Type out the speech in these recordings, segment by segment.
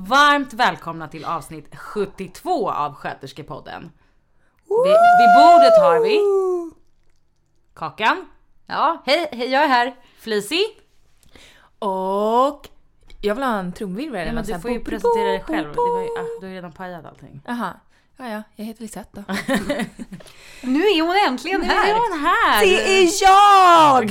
Varmt välkomna till avsnitt 72 av Sköterskepodden. Vid, vid bordet har vi Kakan, Ja, hej, hej, jag är här. Flisy. Och jag vill ha en trumvirvel. Ja, men du får ju presentera dig själv. Det var ju, ah, du har ju redan pajat allting. Jaha. Ja, ja, jag heter Lisette då. Nu är hon äntligen Nu här! är hon här! Det är jag!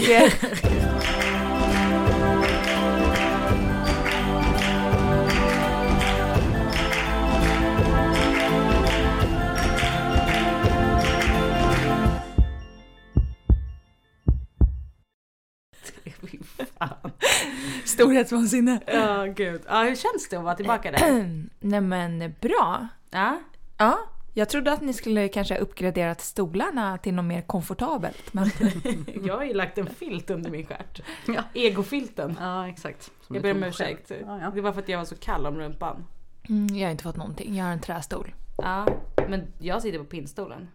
Fy fan. Storhetsvansinne. Ja, gud. Ja, hur känns det att vara tillbaka där? Nej men bra. Ja, Ja, jag trodde att ni skulle kanske ha uppgraderat stolarna till något mer komfortabelt. Men jag har ju lagt en filt under min stjärt. Ja. Egofilten. Ja, exakt. Som Jag ber om ursäkt. Ja, ja. Det var för att jag var så kall om rumpan. mm, jag har inte fått någonting. Jag har en trästol. Ja, men jag sitter på pinnstolen.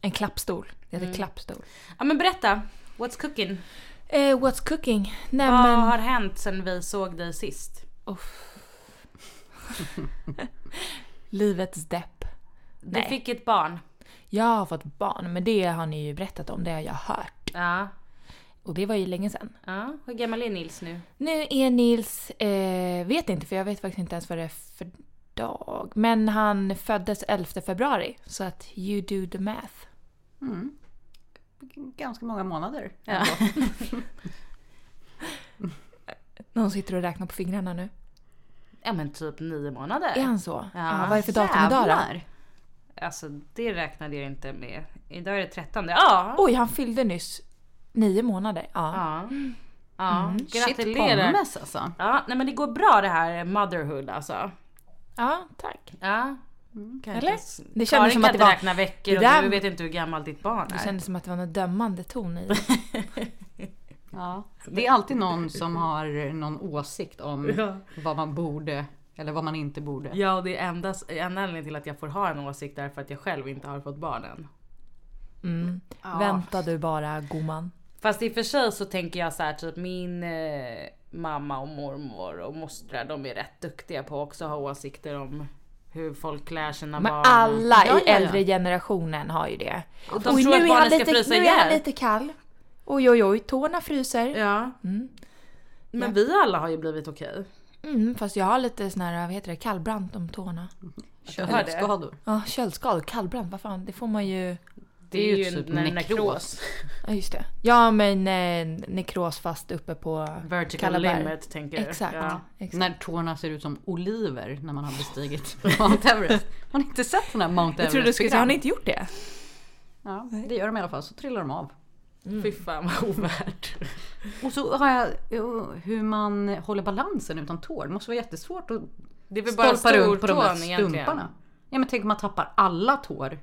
En klappstol. Det heter klappstol. Ja men berätta, what's cooking? Eh, what's cooking? Nej Vad men... har hänt sen vi såg dig sist? Livets depp. Du Nej. fick ett barn. Jag har fått barn, men det har ni ju berättat om. Det har jag hört. Ja. Och det var ju länge sedan. ja. Hur gammal är Nils nu? Nu är Nils, eh, vet inte för jag vet faktiskt inte ens vad det är för dag. Men han föddes 11 februari. Så att you do the math. Mm. Ganska många månader. Ja. Någon sitter och räknar på fingrarna nu. Ja men typ nio månader. Är han så? Ja. Ja, vad är det för datum idag då? Alltså det räknade jag inte med. Idag är det 13. Ja. Oj, han fyllde nyss nio månader. Ja. Ja. ja. Mm. Shit Gratulerar. pommes alltså. Ja, nej men det går bra det här motherhood alltså. ja, tack. Ja. Kan Eller? Det kändes Karin som att det var- räkna veckor det och där- du vet inte hur gammalt ditt barn Det är. kändes som att det var en dömande ton i Ja. Det är alltid någon som har någon åsikt om Ja. vad man borde eller vad man inte borde. Ja, och det är enda, enda anledningen till att jag får ha en åsikt är för att jag själv inte har fått barnen. mm. Vänta du bara, gumman. Fast i och för sig så tänker jag så här typ min eh, mamma och mormor och mostrar de är rätt duktiga på att också ha åsikter om hur folk klär sina Men barn. alla Ja, i ja, ja. äldre generationen har ju det. Och de tror att är barnen han ska lite, nu är han lite kall. Oj oj oj, tårna fryser. Ja. Mm. Men vi alla har ju blivit okej. Mm, fast jag har lite sån här, vad heter det, kallbrant om tårna. Köldskador. Ja, köldskador, kallbrant, vad fan, det får man ju... Det är ju, typ nekros. nekros. Ja just det. Ja men eh, nekros fast uppe på Vertical limit tänker du. Exakt. Ja. exakt. När tårna ser ut som oliver när man har bestigit Mount Everest. Har ni inte sett sådana här Mount Jag trodde du skulle säga, har ni inte gjort det? Ja, det gör de i alla fall. Så trillar de av. Fy fan vad ovärt. Och så har jag hur man håller balansen utan tår. Det måste vara jättesvårt att Det är väl bara stolpa runt på de där stortån egentligen. stumparna. Ja men tänk om man tappar alla tår.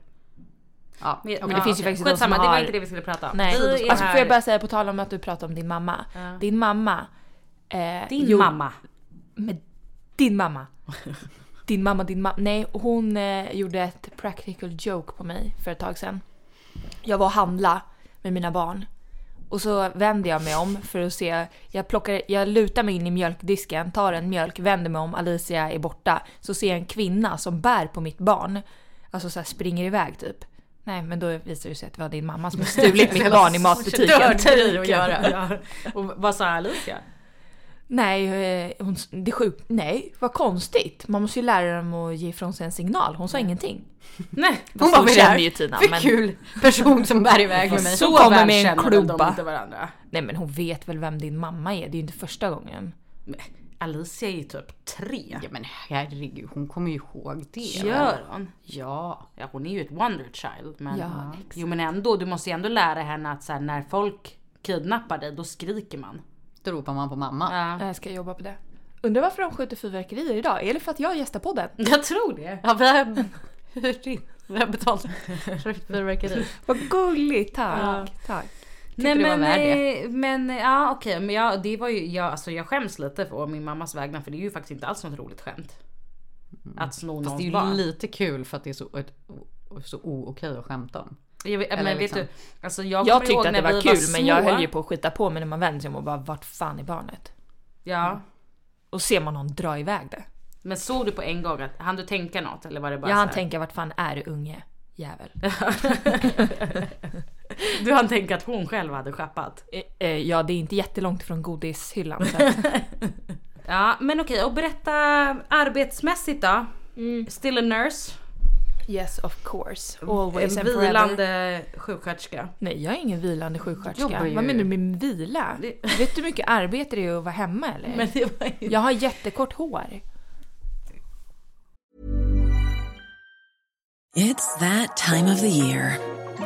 Ja, Men, men det finns ju faktiskt de som det var har- inte det vi skulle prata om. Nej. Vi Alltså får jag bara säga på tal om att du pratar om din mamma. Ja. Din mamma. Eh, Din jo- mamma. med din mamma. Din mamma, din mamma. Nej, hon eh, gjorde ett practical joke på mig för ett tag sedan. Jag var och handla med mina barn. Och så vänder jag mig om för att se. Jag, plockar, jag lutar mig in i mjölkdisken, tar en mjölk, vänder mig om, Alicia är borta. Så ser jag en kvinna som bär på mitt barn. Alltså så springer iväg typ. Nej men då visar det sig att det var din mamma som stulit mitt barn i matbutiken. Dörrtejeri att göra. Ja. Och vad sa Alicia? Nej, eh, hon, det är sjukt. Nej, vad konstigt. Man måste ju lära dem att ge ifrån sig en signal. Hon sa ingenting. Nej, Hon bara, bara, "Vad är det känner ju Tina. För Men, kul person som bär iväg med mig. Så så kommer med en klubba. nej men hon vet väl vem din mamma är. Det är ju inte första gången. Men Alicia är ju typ tre. Ja men herregud, hon kommer ju ihåg det. Gör hon? Ja. Ja hon är ju ett wonder child. Men, Ja, jo men ändå, du måste ju ändå lära henne att så här, när folk kidnappar dig, då skriker man. Då ropar man på mamma. Ja. Jag ska jobba på det. Undrar varför de skjuter fyrverkerier idag? Är det för att jag gästar podden? Jag tror det. Ja, vi har, vi har betalt för fyrverkeri. Vad gulligt, tack. tack. Nej du var men, värd det? eh, men ja okej, men jag, det var ju, jag, alltså, jag skäms lite för min mammas vägnar för det är ju faktiskt inte alls något roligt skämt. Att sno Mm. Fast det är någons ju barn. lite kul för att det är så, ett, så okej att skämta om. Jag, vet- men liksom. vet du, alltså jag, Jag tyckte att det när var kul men jag höll ju på att skita på mig när man vände sig om och bara vart fan är barnet? Ja. Och ser man någon dra iväg det. Men såg du på en gång att, han du tänka något eller var det bara Jag hann tänka vart fan är du unge jävel? Du hann tänka att hon själv hade schappat? Eh, eh, ja det är inte jättelångt från godishyllan. Så Ja men okej och berätta arbetsmässigt då. Still a nurse. yes of course. Always en and forever. vilande sjuksköterska. Nej jag är ingen vilande sjuksköterska. Ju- Vad menar du med vila? Det- Vet du hur mycket arbete det är att vara hemma eller? Men det var ju... Jag har jättekort hår. It's that time of the year.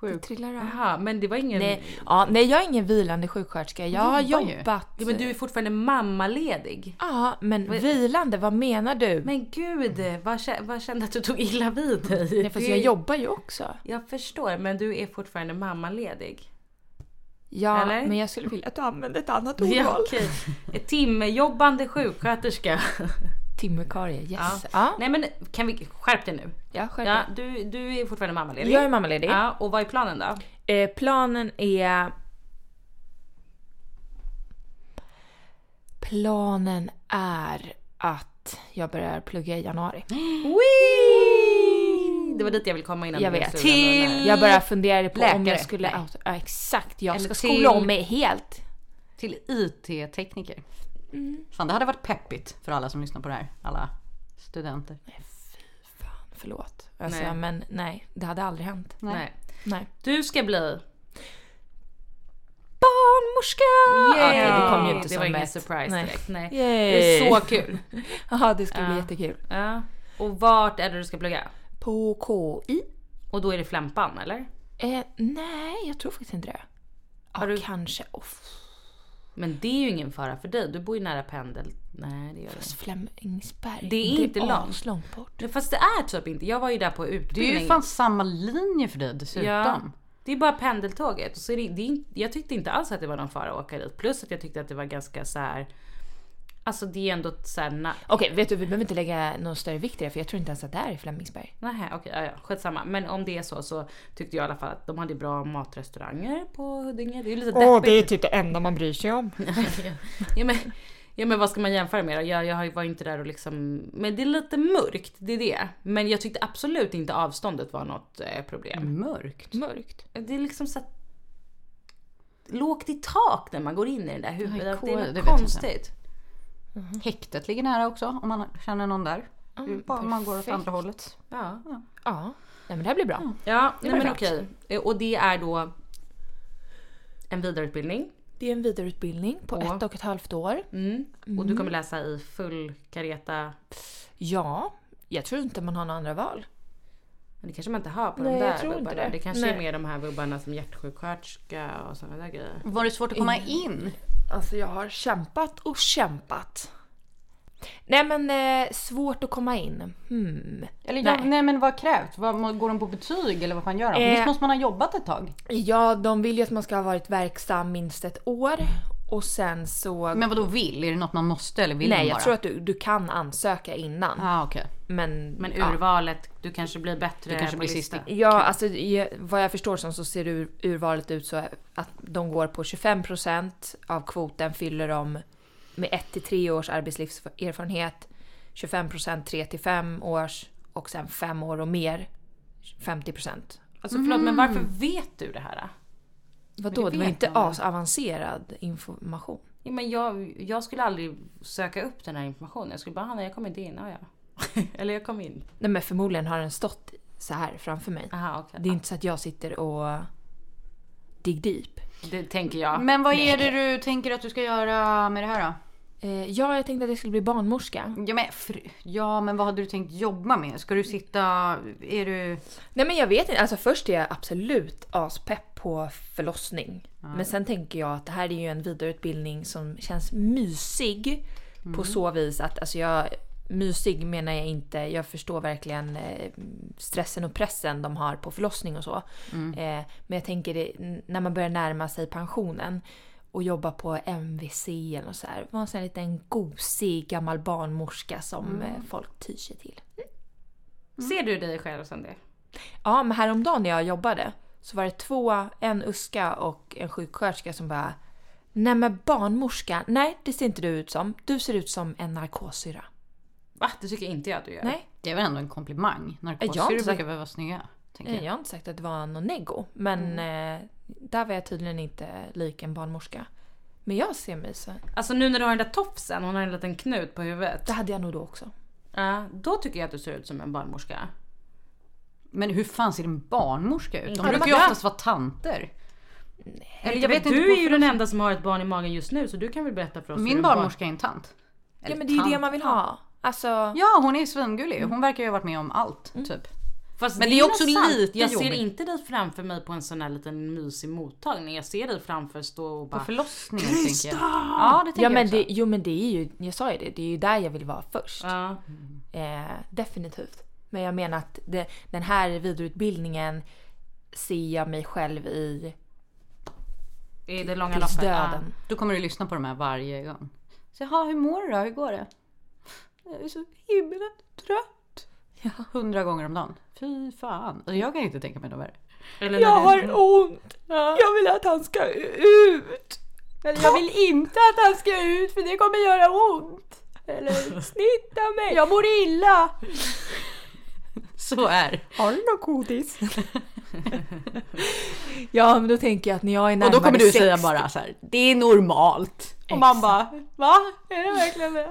Det trillar av. Jaha, men det var ingen... Nej, ja, nej, jag är ingen vilande sjuksköterska. Jag har Jobbar ju. jobbat... Ja, men du är fortfarande mammaledig. Ja, men vilande, vad menar du? Men gud, vad, vad kände att du tog illa vid dig? Nej, fast Du jag jobbar ju också. Jag förstår, men du är fortfarande mammaledig. Ja, Eller? men jag skulle vilja att du använde ett annat Ja, ordval. okej. Timjobbande sjuksköterska. Timvikarie, yes. Ja. Ja, Nej men kan vi skärp dig nu. ja, skärp Ja, du, du är fortfarande mammaledig. Jag är mammaledig. Ja, och vad är planen då? Eh, planen är... Planen är att jag börjar plugga i januari. Det var dit jag vill komma innan Jag vet. nej. Jag börjar fundera på om Läkare? jag skulle... Ja, exakt. Jag Eller ska till- skola om mig helt. Till IT-tekniker. Mm. Fan, det hade varit peppigt för alla som lyssnar på det här. Alla studenter. Fan, förlåt. Alltså, Nej. men nej, det hade aldrig hänt. Nej. Nej. Du ska bli... Barnmorska! Yay! Okej, det kom ju inte det som var ingen ett- surprise nej. direkt. Nej. Yay. Det är så kul. Ja, det skulle bli Ja. jättekul. Ja. Och vart är det du ska plugga? På KI? Och då är det Flämpan eller? Eh, nej, jag tror faktiskt inte det. Ja, du- kanske. Off. Men det är ju ingen fara för dig. Du bor ju nära pendel. Nej det gör du Fast Flemingsberg. Det är inte långt. aslångt bort. Fast det är typ inte. Jag var ju där på Det är utbildning. ju fan samma linje för dig dessutom. Ja. Det är bara pendeltåget. Så är det, det jag tyckte inte alls att det var någon fara att åka dit. Plus att jag tyckte att det var ganska så här. Alltså det är ändå så här, na- Okej, vet du, vi behöver inte lägga någon större vikt i det för jag tror inte ens att det är i Flemingsberg. Nej, okej, ja, ja, skitsamma. Men om det är så så tyckte jag i alla fall att de hade bra matrestauranger på Huddinge. Det är ju lite deppigt. typ det enda man bryr sig om. ja, men, ja men vad ska man jämföra med då? Jag, jag var inte där och liksom... Men det är lite mörkt, det är det. Men jag tyckte absolut inte avståndet var något eh, problem. Mörkt. Mörkt. Det är liksom så att, lågt i tak när man går in i den där huvudet. Det det är vet konstigt. Häktet ligger nära också om man känner någon där. Är bara om man går åt andra hållet. Ja, Ja, nej men det här blir bra. ja nej, men bra. okej. Och det är då en vidareutbildning. Det är en vidareutbildning på På? ett och ett halvt år. Mm. Och du kommer läsa i full kareta. Ja, jag tror inte man har några andra val. Men det kanske man inte har på Nej, de där tror inte vubbarna. det. Det kanske är Nej. mer de här vubbarna som hjärtsjuksköterska och sådana där grejer. Var det svårt att komma in? Alltså jag har kämpat och kämpat. Nej men eh, svårt att komma in. Hmm. Eller ja, Nej. nej. men vad krävs? Vad, går de på betyg eller vad fan gör de? Eh. Visst måste man ha jobbat ett tag? Ja, de vill ju att man ska ha varit verksam minst ett år. Och sen så... Men vad då vill? Är det något man måste eller vill nej, man bara? jag tror att du, du kan ansöka innan. Ah, okej. Men, Men ja. urvalet, du kanske blir bättre Du kanske blir sist Ja, alltså vad jag förstår som så ser ur, urvalet ut så att de går på 25% av kvoten fyller de med 1 till 3 års arbetslivserfarenhet, 25% 3 till 5 års och sen 5 år och mer 50%. Alltså förlåt, men varför vet du det här? Då? Vadå? det Det var inte asavancerad information. Ja, men jag, jag skulle aldrig söka upp den här informationen. Jag skulle bara, Hanna jag kom inte in. Ja, ja. Eller jag kom in. Nej men förmodligen har den stått så här framför mig. Aha, okej. Det är inte så att jag sitter och dig deep. Det tänker jag. Men vad är det du tänker att du ska göra med det här då? Eh, ja, jag tänkte att jag skulle bli barnmorska. Ja men, fr- ja, men vad hade du tänkt jobba med? Ska du sitta... Är du... Nej men jag vet inte, alltså först är jag absolut aspepp på förlossning. Men sen tänker jag att det här är ju en vidareutbildning som känns mysig. På så vis att, alltså jag, mysig menar jag inte, jag förstår verkligen eh, stressen och pressen de har på förlossning och så. Eh, men jag tänker när man börjar närma sig pensionen och jobba på MVC eller något så här. Vara en sån här liten gosig gammal barnmorska som eh, folk tyr sig till. Ser du dig själv som det? Ja, men häromdagen när jag jobbade så var det två, en uska och en sjuksköterska som bara Nej men barnmorska, nej det ser inte du ut som. Du ser ut som en narkossyra. Va? Det tycker inte jag att du gör. Nej, Det är väl ändå en komplimang? Narkossyror brukar väl vara snygga? Tänker jag. jag har inte sagt att det var någon nego. Men eh, där var jag tydligen inte lik en barnmorska. Men jag ser mig så. Alltså nu när du har den där tofsen, hon har en liten knut på huvudet. Det hade jag nog då också. Ja, då tycker jag att du ser ut som en barnmorska. Men hur fan ser en barnmorska ut? De Inte brukar ju oftast vara tanter. Eller jag vet inte. du är ju den enda som har ett barn i magen just nu så du kan väl berätta för oss Min en barn- barnmorska är en tant. Ja Eller men det är ju det man vill ha. Alltså, Ja, hon är svingullig. Hon verkar ju ha varit med om allt, typ. Fast Men det är också sant. lite Jag ser inte dig framför mig på en sån här liten mysig mottagning. Jag ser dig framför stå och På bara... förlossningen tänker jag. Ja, det tänker ja men jag också. det, jo men det är ju, jag sa ju det, det är ju där jag vill vara först. Ja. Eh, definitivt. Men jag menar att det, den här vidareutbildningen ser jag mig själv i I det långa loppet. döden. Då kommer du lyssna på de här varje gång. Så, jaha, hur mår du då? Hur går det? Jag är så himla trött. Hundra gånger om dagen. Fy fan. Alltså, jag kan inte tänka mig något värre. Ja. Eller när du- ont! Jag vill att han ska ut! Eller jag vill inte att han ska ut för det kommer göra ont! Eller snitta mig! Jag mår illa! Så är Har du något godis? ja men då tänker jag att när jag är Och närmare då kommer du 60 säga bara så här, det är normalt. Och man bara, va? Är det verkligen det?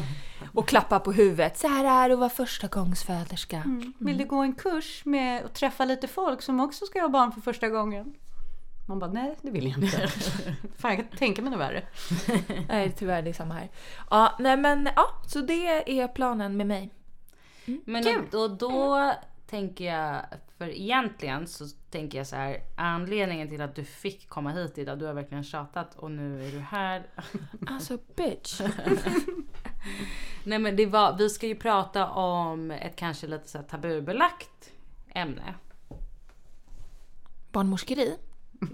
och klappa på huvudet. Så här är det att vara första gångsföderska. Vill du gå en kurs med att träffa lite folk som också ska ha barn för första gången? Man bara, nej det vill jag inte. Fan jag kan tänka mig något värre. Nej tyvärr det är samma här. Ja nej men ja så det är planen med mig. Men då, då tänker jag, för egentligen så tänker jag så här, anledningen till att du fick komma hit idag, du har verkligen tjatat och nu är du här. Alltså bitch. Nej men det var, vi ska ju prata om ett kanske lite så tabubelagt ämne. Barnmorskeri?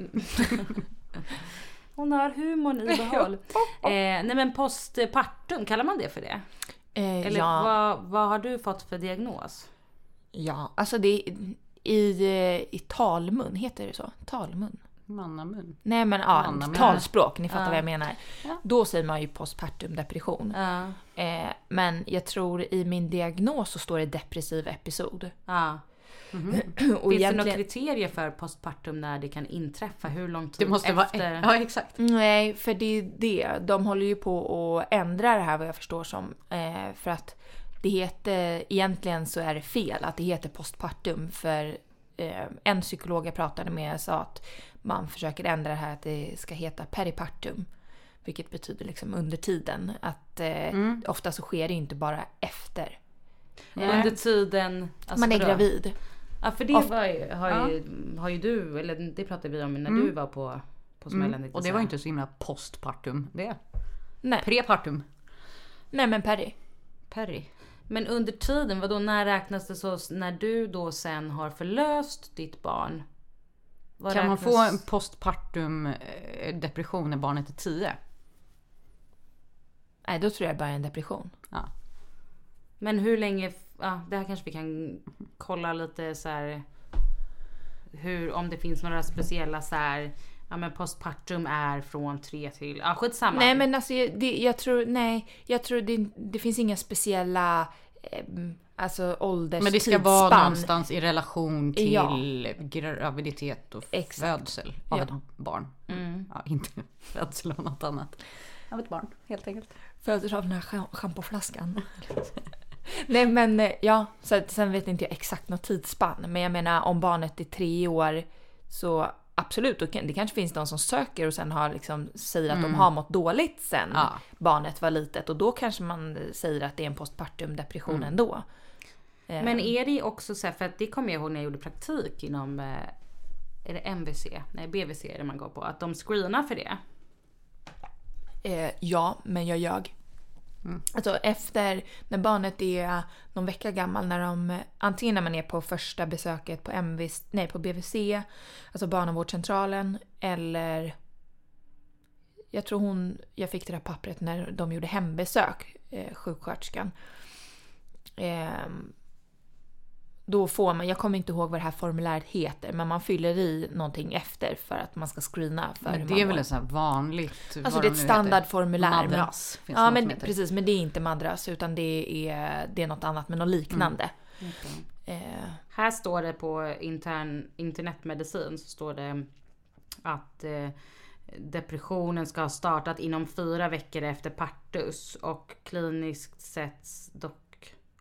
Hon har humorn i behåll. eh, nej men postpartum, kallar man det för det? Eh, Eller ja, vad, vad har du fått för diagnos? ja, alltså det i, eh, i talmun, heter det så? Talmun? Mannamun. Nej men ja, Mannamun. talspråk, ni fattar Ja. vad jag menar. Då säger man ju postpartum depression. Ja. Eh, men jag tror i min diagnos så står det depressiv episod. ja. Och Finns det några kriterier för postpartum när det kan inträffa? Hur lång tid Det måste efter? vara... Ja, exakt. nej, för det är det. De håller ju på att ändra det här vad jag förstår som. Eh, för att det heter, egentligen så är det fel att det heter postpartum. För en psykolog jag pratade med sa att man försöker ändra det här att det ska heta peripartum. Vilket betyder liksom under tiden. Att eh, ofta så sker det inte bara efter. Under tiden... alltså man är gravid. Ja för det var ju, har, ju, har ju du, eller det pratade vi om när du var på, på smällen. Mm. Och det var säga. inte så himla postpartum. Det Nej, prepartum. nej men peri. Perry. Men under tiden, vadå när räknas det så, när du då sen har förlöst ditt barn? vad Kan man räknas- få en postpartum eh, depression när barnet är 10? Nej, då tror jag bara är en depression. Ja. Men hur länge, ja det här kanske vi kan kolla lite så här. Hur, om det finns några speciella så här, ja men postpartum är från tre till, ja skitsamma. Nej men alltså jag- det, jag tror, nej, jag tror det, det finns inga speciella eh, alltså ålders Men det ska vara tidsspann. någonstans i relation till Ja. graviditet och Exakt. födsel av Ja. ett barn. Ja, inte födsel av något annat. Av ett barn, helt enkelt. Föder av den här scham- schampoflaskan. nej men eh, ja, så att, sen vet inte jag exakt något tidsspann. Men jag menar om barnet är tre år så absolut, det kanske finns de som söker och sen har liksom, säger att de har mått dåligt sen Ja. barnet var litet. Och då kanske man säger att det är en postpartum depression ändå. Eh, Men är det också så här, för att det kommer jag ihåg när jag gjorde praktik inom, eh, är det MVC? Nej BVC är det man går på. Att de screenar för det. Eh, ja, men jag ljög. Mm. Alltså efter, när barnet är någon vecka gammal, när de, antingen när man är på första besöket på, MVC, nej, på BVC, alltså barnavårdscentralen, eller jag tror hon, jag fick det där pappret när de gjorde hembesök, eh, sjuksköterskan. Eh, då får man, jag kommer inte ihåg vad det här formuläret heter, men man fyller i någonting efter för att man ska screena för hur Men man det är väl ett sånt vanligt... Alltså det är ett standardformulär. Madras finns Ja men precis, men det är inte madras utan det är, det är något annat men något liknande. Mm. Eh, Här står det på intern, internetmedicin så står det att eh, depressionen ska ha startat inom fyra veckor efter partus och kliniskt sätts dock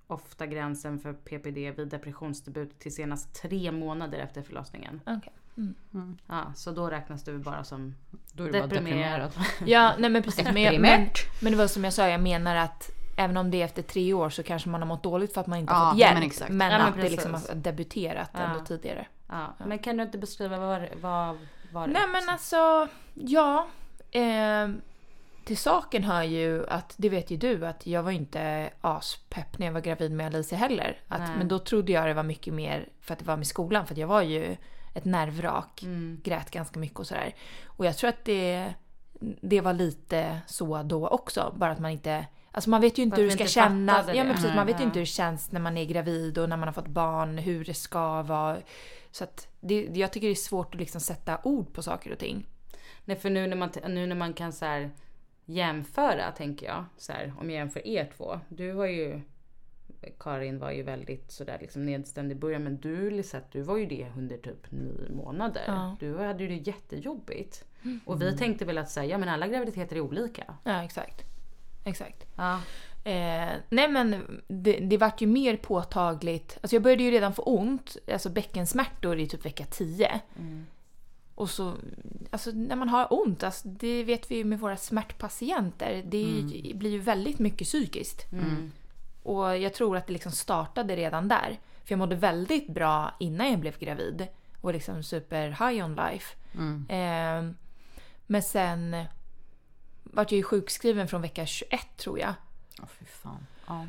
ofta gränsen för PPD vid depressionsdebut till senast tre månader efter förlossningen. okej. Ja, så då räknas du bara som Då är bara deprimerad. deprimerad. Ja, nej men precis. Men, jag, men, men det var som jag sa, jag menar att även om det är efter tre år så kanske man har mått dåligt för att man inte Ja, har fått men hjälp. exakt. Men, Ja, men att det liksom precis. har debuterat Ja. ändå tidigare. Ja. Men kan du inte beskriva vad vad var det? Nej men alltså, ja. Eh, till saken hör ju att, det vet ju du, att jag var inte aspepp när jag var gravid med Alicia heller. Att, Nej. men då trodde jag det var mycket mer för att det var med skolan. För jag var ju ett nervvrak. Mm. Grät ganska mycket och sådär. Och jag tror att det, det var lite så då också. Bara att man inte... Alltså man vet ju inte hur det ska kännas. Ja men precis, man vet ju inte hur det känns när man är gravid och när man har fått barn. Hur det ska vara. Så att det, jag tycker det är svårt att liksom sätta ord på saker och ting. Nej för nu när man, nu när man kan så här jämföra tänker jag. Så här, om jag jämför er två. Du var ju Karin var ju väldigt sådär liksom nedstämd i början men du Lisette, du var ju det under typ nio månader. Ja. Du hade ju det jättejobbigt. Och vi tänkte väl att säga, ja men alla graviditeter är olika. Ja, exakt. Exakt. Ja. Eh, nej men det, det vart ju mer påtagligt. Alltså jag började ju redan få ont, alltså bäckensmärtor i typ vecka 10. Och så, alltså när man har ont, alltså det vet vi ju med våra smärtpatienter, det ju, blir ju väldigt mycket psykiskt. Och jag tror att det liksom startade redan där. För jag mådde väldigt bra innan jag blev gravid. Och liksom super high on life. Eh, men sen vart jag ju sjukskriven från vecka 21 tror jag. Åh fy fan. Ja.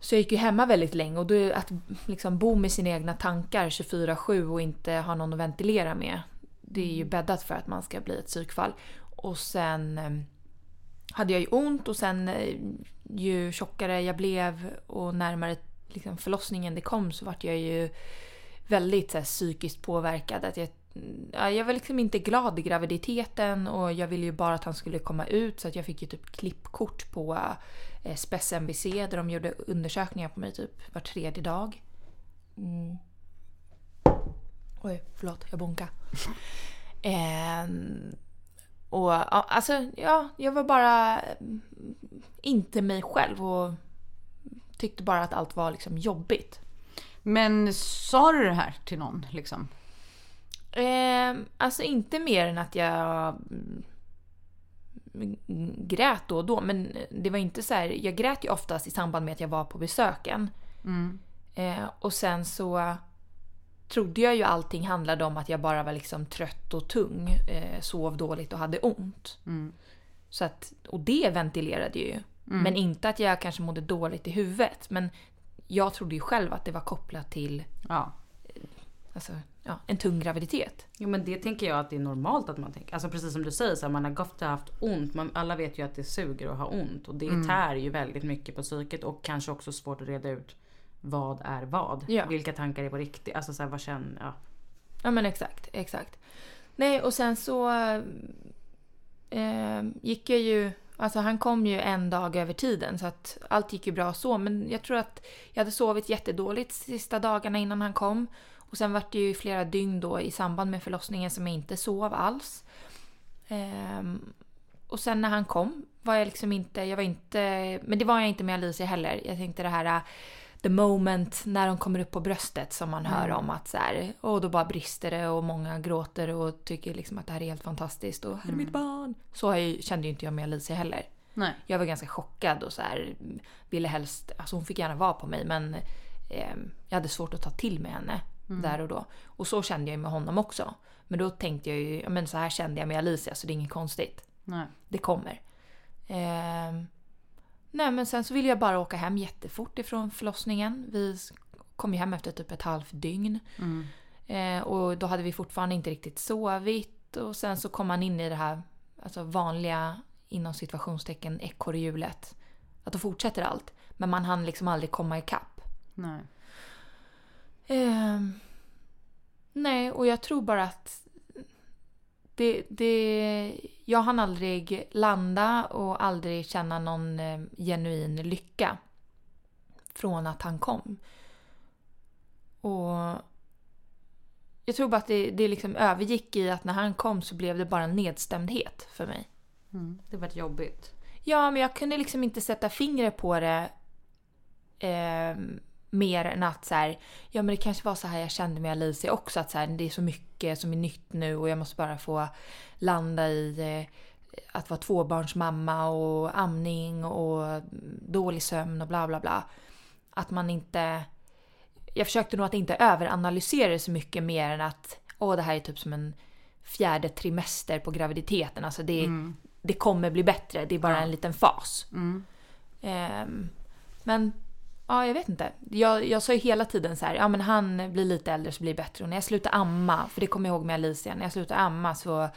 Så jag gick ju hemma väldigt länge och då att liksom bo med sina egna tankar 24-7 och inte ha någon att ventilera med. Det är ju bäddat för att man ska bli ett psykfall. och sen eh, hade jag ju ont och sen eh, ju tjockare jag blev och närmare liksom, förlossningen det kom så vart jag ju väldigt så här, psykiskt påverkad. Att jag, ja, jag var liksom inte glad i graviditeten och jag ville ju bara att han skulle komma ut så att jag fick ju typ klippkort på eh, Spess MVC där de gjorde undersökningar på mig typ var tredje dag. Mm. Oj, förlåt, jag bonkade. Ehm, och ja, alltså, ja, jag var bara mm, inte mig själv och tyckte bara att allt var liksom jobbigt. Men sa du det här till någon liksom? Ehm, alltså inte mer än att jag mm, grät då och då. Men det var inte så här, jag grät ju oftast i samband med att jag var på besöken. Eh, och sen så trodde jag ju allting handlade om att jag bara var liksom trött och tung. Eh, sov dåligt och hade ont. Så att, och det ventilerade ju. Men inte att jag kanske mådde dåligt i huvudet. Men jag trodde ju själv att det var kopplat till Ja. alltså, ja, en tung graviditet. Jo men det tänker jag att det är normalt att man tänker. Alltså precis som du säger, så här, man har gått och haft ont. Man, alla vet ju att det suger att ha ont. Och det tär ju väldigt mycket på psyket och kanske också svårt att reda ut vad är vad. Ja. Vilka tankar är på riktigt. Alltså så här, vad känner ja. Ja men exakt, exakt. Nej och sen så eh, gick jag ju, alltså han kom ju en dag över tiden så att allt gick ju bra så men jag tror att jag hade sovit jättedåligt sista dagarna innan han kom. Och sen var det ju flera dygn då i samband med förlossningen som jag inte sov alls. Ehm, och sen när han kom var jag liksom inte, jag var inte, men det var jag inte med Alicia heller. Jag tänkte det här the moment när de kommer upp på bröstet som man hör om att så här, och då bara brister det och många gråter och tycker liksom att det här är helt fantastiskt och här är mitt barn. Så jag, kände ju inte jag med Alicia heller. Nej. Jag var ganska chockad och så här, ville helst, alltså hon fick gärna vara på mig men eh, jag hade svårt att ta till mig henne där och då. Och så kände jag ju med honom också. Men då tänkte jag ju, men så här kände jag med Alicia så det är inget konstigt. Nej. Det kommer. Ehm, nej men sen så ville jag bara åka hem jättefort ifrån förlossningen. Vi kom ju hem efter typ ett halvt dygn. Eh, och då hade vi fortfarande inte riktigt sovit. Och sen så kom han in i det här alltså vanliga, inom situationstecken, ekorrhjulet. Att då fortsätter allt. Men man hann liksom aldrig komma ikapp. Nej. Ehm, nej, och jag tror bara att det, det, jag hann aldrig landa och aldrig känna någon eh, genuin lycka från att han kom. Och jag tror bara att det, det liksom övergick i att när han kom så blev det bara en nedstämdhet för mig. Det var jobbigt. Ja, men jag kunde liksom inte sätta fingret på det eh, mer än att så här, ja men det kanske var så här jag kände med Alicia också. Att så här, det är så mycket som är nytt nu och jag måste bara få landa i eh, att vara tvåbarnsmamma och amning och dålig sömn och bla bla bla. Att man inte... Jag försökte nog att inte överanalysera det så mycket mer än att åh det här är typ som en fjärde trimester på graviditeten. Alltså det, det kommer bli bättre, det är bara en liten fas. Ehm, men ja, jag vet inte. Jag, jag sa ju hela tiden så här, ja men han blir lite äldre så blir det bättre. Och när jag slutar amma, för det kommer jag ihåg med Alicia, när jag slutade amma så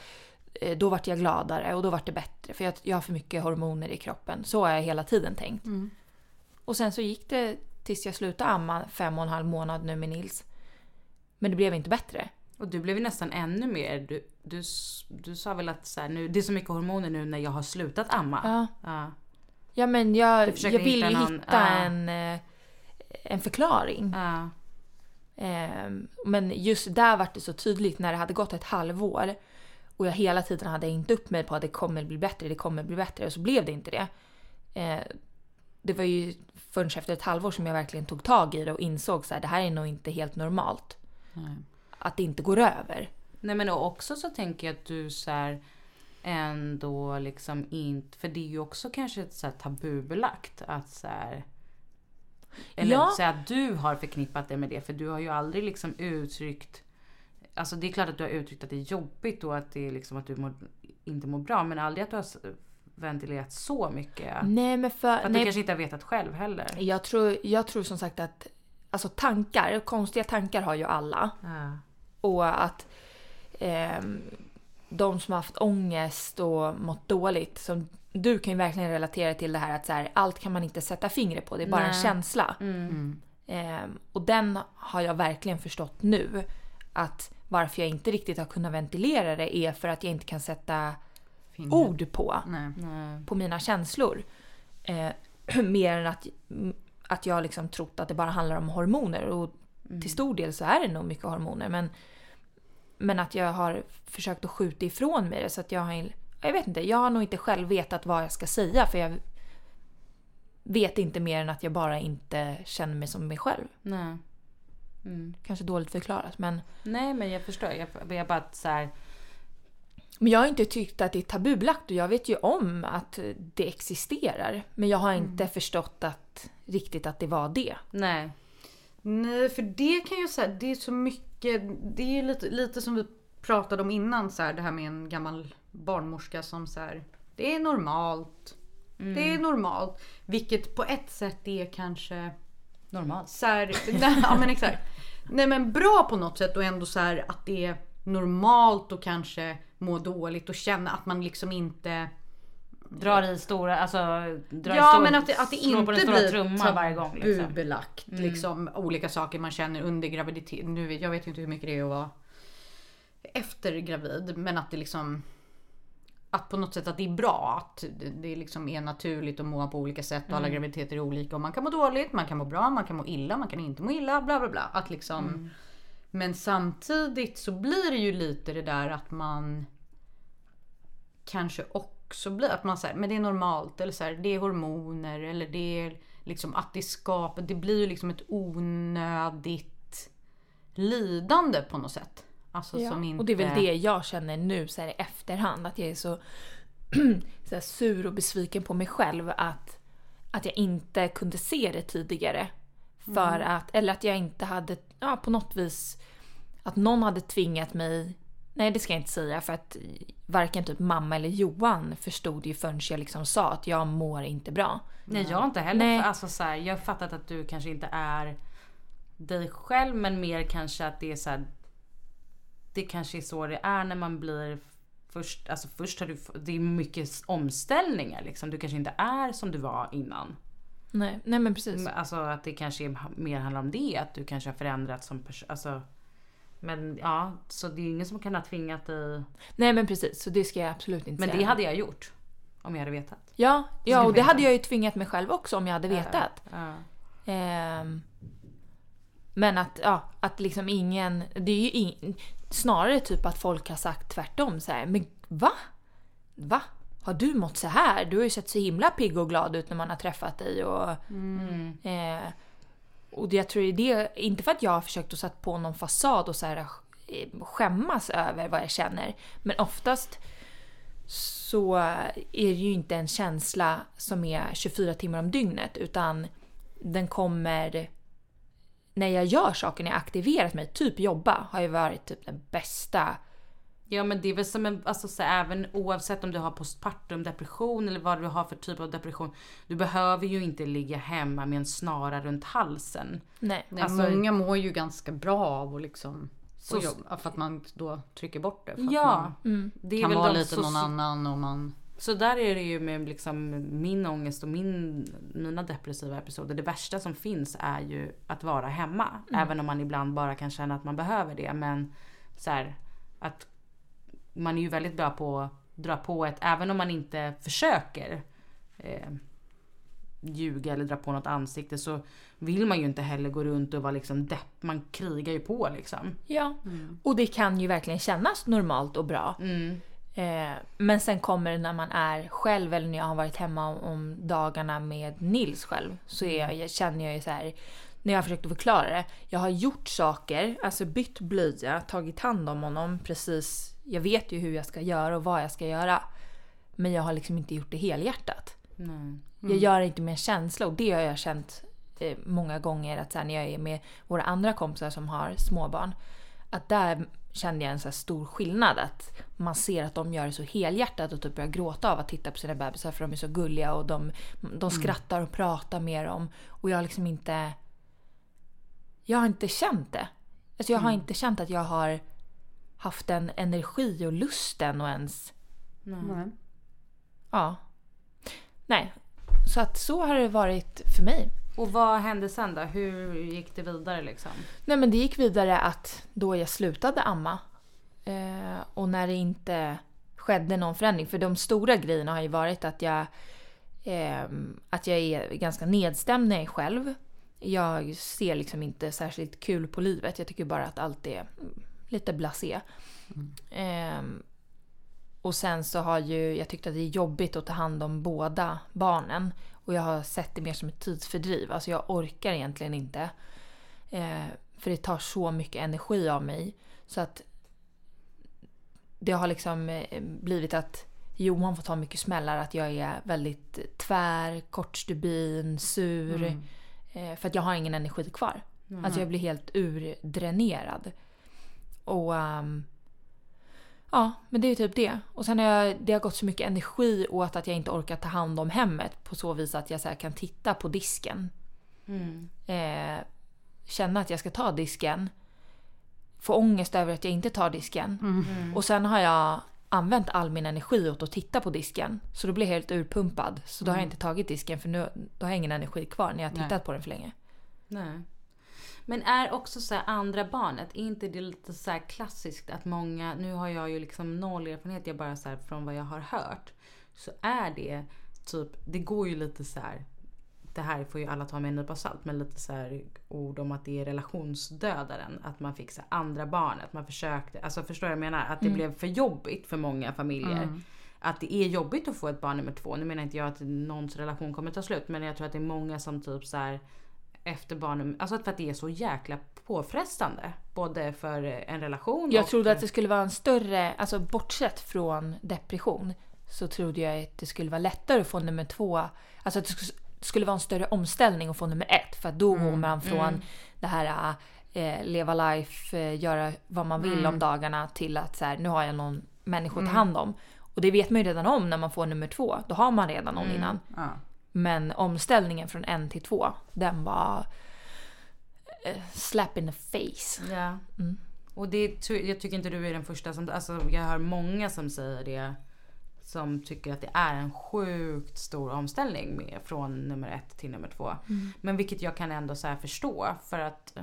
eh, då vart jag gladare och då vart det bättre. För jag, jag har för mycket hormoner i kroppen. Så har jag hela tiden tänkt. Och sen så gick det tills jag slutade amma fem och en halv månad nu med Nils. Men det blev inte bättre. Och du blev ju nästan ännu mer, du, du, du sa väl att så här, nu, det är så mycket hormoner nu när jag har slutat amma. Ja. Ja. Ja men jag, jag vill ju hitta hitta, någon- ja. en, eh, en förklaring. Ja. Ehm, men just där var det så tydligt när det hade gått ett halvår och jag hela tiden hade hängt upp mig på att det kommer bli bättre, det kommer bli bättre och så blev det inte det. Eh, det var ju förrän efter ett halvår som jag verkligen tog tag i det och insåg så här, det här är nog inte helt normalt. Nej. Att det inte går över. Nej men och också så tänker jag att du så här ändå liksom inte, för det är ju också kanske ett så tabubelagt att så här, eller Ja. så att du har förknippat det med det för du har ju aldrig liksom uttryckt Alltså det är klart att du har uttryckt att det är jobbigt och att det är liksom att du mår, inte mår bra men aldrig att du har ventilerat så mycket. Nej men för... För att nej, du kanske inte har vetat själv heller. jag, tror, jag tror som sagt att alltså tankar, konstiga tankar har ju alla. Ja. Och att ehm, de som har haft ångest och mått dåligt, som du kan ju verkligen relatera till det här att så här, allt kan man inte sätta fingret på, det är bara en Nej. känsla. Mm. Ehm, och den har jag verkligen förstått nu. Att varför jag inte riktigt har kunnat ventilera det är för att jag inte kan sätta Fingret. ord på, Nej. På mina känslor. Eh, mer än att, att jag liksom trott att det bara handlar om hormoner. Och till stor del så är det nog mycket hormoner. Men, men att jag har försökt att skjuta ifrån mig det. Så att jag har, jag vet inte, jag har nog inte själv vetat vad jag ska säga. För jag vet inte mer än att jag bara inte känner mig som mig själv. Nej. Mm. Kanske dåligt förklarat men... Nej men jag förstår. Jag, jag bara så här, Men jag har inte tyckt att det är tabubelagt och jag vet ju om att det existerar. Men jag har inte förstått att, riktigt att det var det. Nej. Nej, för det kan ju säga, det är så mycket, det är ju lite, lite som vi pratade om innan så här, det här med en gammal barnmorska som så här, det är normalt. Det är normalt. Vilket på ett sätt är kanske Normalt. så här, nej, ja men exakt. Nej men bra på något sätt och ändå så här att det är normalt och kanske må dåligt och känna att man liksom inte Drar i stora, alltså drar Ja stor, men att det, att det inte blir trumman varje gång. Liksom. tabubelagt. Liksom, olika saker man känner under graviditet. Nu, vet- jag vet ju inte hur mycket det är att vara efter gravid. Men att det liksom att på något sätt att det är bra. Att det, liksom är naturligt att må på olika sätt och alla graviditeter är olika. Och man kan må dåligt, man kan må bra, man kan må illa, man kan inte må illa. Bla bla bla. Att liksom, Men samtidigt så blir det ju lite det där att man kanske också blir att man säger men det är normalt eller så här, det är hormoner eller det är liksom att det skapar, det blir ju liksom ett onödigt lidande på något sätt. Alltså som inte... Och det är väl det jag känner nu så här i efterhand. Att jag är så, så sur och besviken på mig själv att, att jag inte kunde se det tidigare. För att, eller att jag inte hade, ja på något vis, att någon hade tvingat mig Nej det ska jag inte säga för att varken typ mamma eller Johan förstod ju förrän jag liksom sa att jag mår inte bra. Nej jag inte heller, Nej. alltså så här, jag har fattat att du kanske inte är dig själv men mer kanske att det är så här, Det kanske är så det är när man blir först, alltså först har du, det är mycket omställningar liksom. Du kanske inte är som du var innan. Nej, nej men precis. Alltså att det kanske är, mer handlar om det, att du kanske har förändrats som person. Alltså, men ja, så det är ingen som kan ha tvingat dig. Nej men precis, så det ska jag absolut inte Men säga. det hade jag gjort. Om jag hade vetat. Ja, ja och det hade jag ju tvingat mig själv också om jag hade vetat. Ja. Ehm, men att, ja, att liksom ingen... Det är ju ing, snarare typ att folk har sagt tvärtom så här, Men va? Va? Har du mått så här? Du har ju sett så himla pigg och glad ut när man har träffat dig. Och, eh, och jag tror det är inte för att jag har försökt att sätta på någon fasad och så här, eh, skämmas över vad jag känner. Men oftast så är det ju inte en känsla som är 24 timmar om dygnet utan den kommer när jag gör saker, när jag aktiverat mig, typ jobba, har ju varit typ den bästa. Ja men det är väl som en, alltså så här, även oavsett om du har postpartum depression eller vad du har för typ av depression. Du behöver ju inte ligga hemma med en snara runt halsen. Nej. Nej, Alltså- många mår ju ganska bra av att liksom Så- jobba, för att man då trycker bort det. Ja. Mm. Det kan vara lite någon soci- annan och man... Så där är det ju med liksom min ångest och min, mina depressiva episoder. Det värsta som finns är ju att vara hemma. Även om man ibland bara kan känna att man behöver det. Men så här, att man är ju väldigt bra på att dra på ett, även om man inte försöker eh, ljuga eller dra på något ansikte så vill man ju inte heller gå runt och vara liksom depp. Man krigar ju på liksom. Ja. Och det kan ju verkligen kännas normalt och bra. Mm. Eh, men sen kommer det när man är själv eller när jag har varit hemma om, om dagarna med Nils själv. Så är jag, jag känner jag ju så här. När jag har försökt att förklara det. Jag har gjort saker, alltså bytt blöja, tagit hand om honom precis. Jag vet ju hur jag ska göra och vad jag ska göra. Men jag har liksom inte gjort det helhjärtat. Nej. Jag gör det inte med en känsla och det har jag känt eh, många gånger att så här, när jag är med våra andra kompisar som har småbarn. Att där kände jag en så här stor skillnad. Att man ser att de gör det så helhjärtat och typ börjar gråta av att titta på sina bebisar för de är så gulliga och de, de skrattar och pratar med dem. Och jag har liksom inte... Jag har inte känt det. Alltså jag har inte känt att jag har haft den energi och lusten och ens... Nej. Ja. Nej. Så att så har det varit för mig. Och vad hände sen då? Hur gick det vidare liksom? Nej men det gick vidare att då jag slutade amma eh, och när det inte skedde någon förändring. För de stora grejerna har ju varit att jag, eh, att jag är ganska nedstämd när jag är själv. Jag ser liksom inte särskilt kul på livet. Jag tycker bara att allt är lite blasé. Eh, och sen så har ju jag tyckt att det är jobbigt att ta hand om båda barnen. Och jag har sett det mer som ett tidsfördriv. Alltså jag orkar egentligen inte. Eh, för det tar så mycket energi av mig. Så att det har liksom eh, blivit att Johan får ta mycket smällar. Att jag är väldigt tvär, kortstubin, sur. Eh, för att jag har ingen energi kvar. Alltså jag blir helt urdränerad. Och... ehm, Ja, men det är ju typ det. Och sen har jag, det har gått så mycket energi åt att jag inte orkar ta hand om hemmet på så vis att jag så här kan titta på disken. Eh, känna att jag ska ta disken. Få ångest över att jag inte tar disken. Och sen har jag använt all min energi åt att titta på disken. Så då blir jag helt urpumpad. Så då har jag inte tagit disken för nu då har jag ingen energi kvar när jag har tittat Nej. på den för länge. Nej. Men är också så här andra barnet, är inte det lite så här klassiskt att många, nu har jag ju liksom noll erfarenhet, jag bara så från vad jag har hört. Så är det typ, det går ju lite så här. Det här får ju alla ta med en nypa salt, men lite så här ord om att det är relationsdödaren. Att man fick så andra barnet, man försökte, alltså förstår du vad jag menar? Att det blev för jobbigt för många familjer. Att det är jobbigt att få ett barn nummer två. Nu menar inte jag att någons relation kommer ta slut, men jag tror att det är många som typ så här efter barnen, alltså för att det är så jäkla påfrestande. Både för en relation Jag och... trodde att det skulle vara en större, alltså bortsett från depression så trodde jag att det skulle vara lättare att få nummer två. Alltså att det sk- skulle vara en större omställning att få nummer ett. För att då går man från det här eh, leva life, eh, göra vad man vill om dagarna till att så här, nu har jag någon människa att ta hand om. Och det vet man ju redan om när man får nummer två. Då har man redan någon innan. Ja. Men omställningen från en till två, den var eh, slap in the face. Ja. Mm. Och det, jag tycker inte du är den första som, alltså jag hör många som säger det. Som tycker att det är en sjukt stor omställning med, från nummer ett till nummer två. Men vilket jag kan ändå så här förstå för att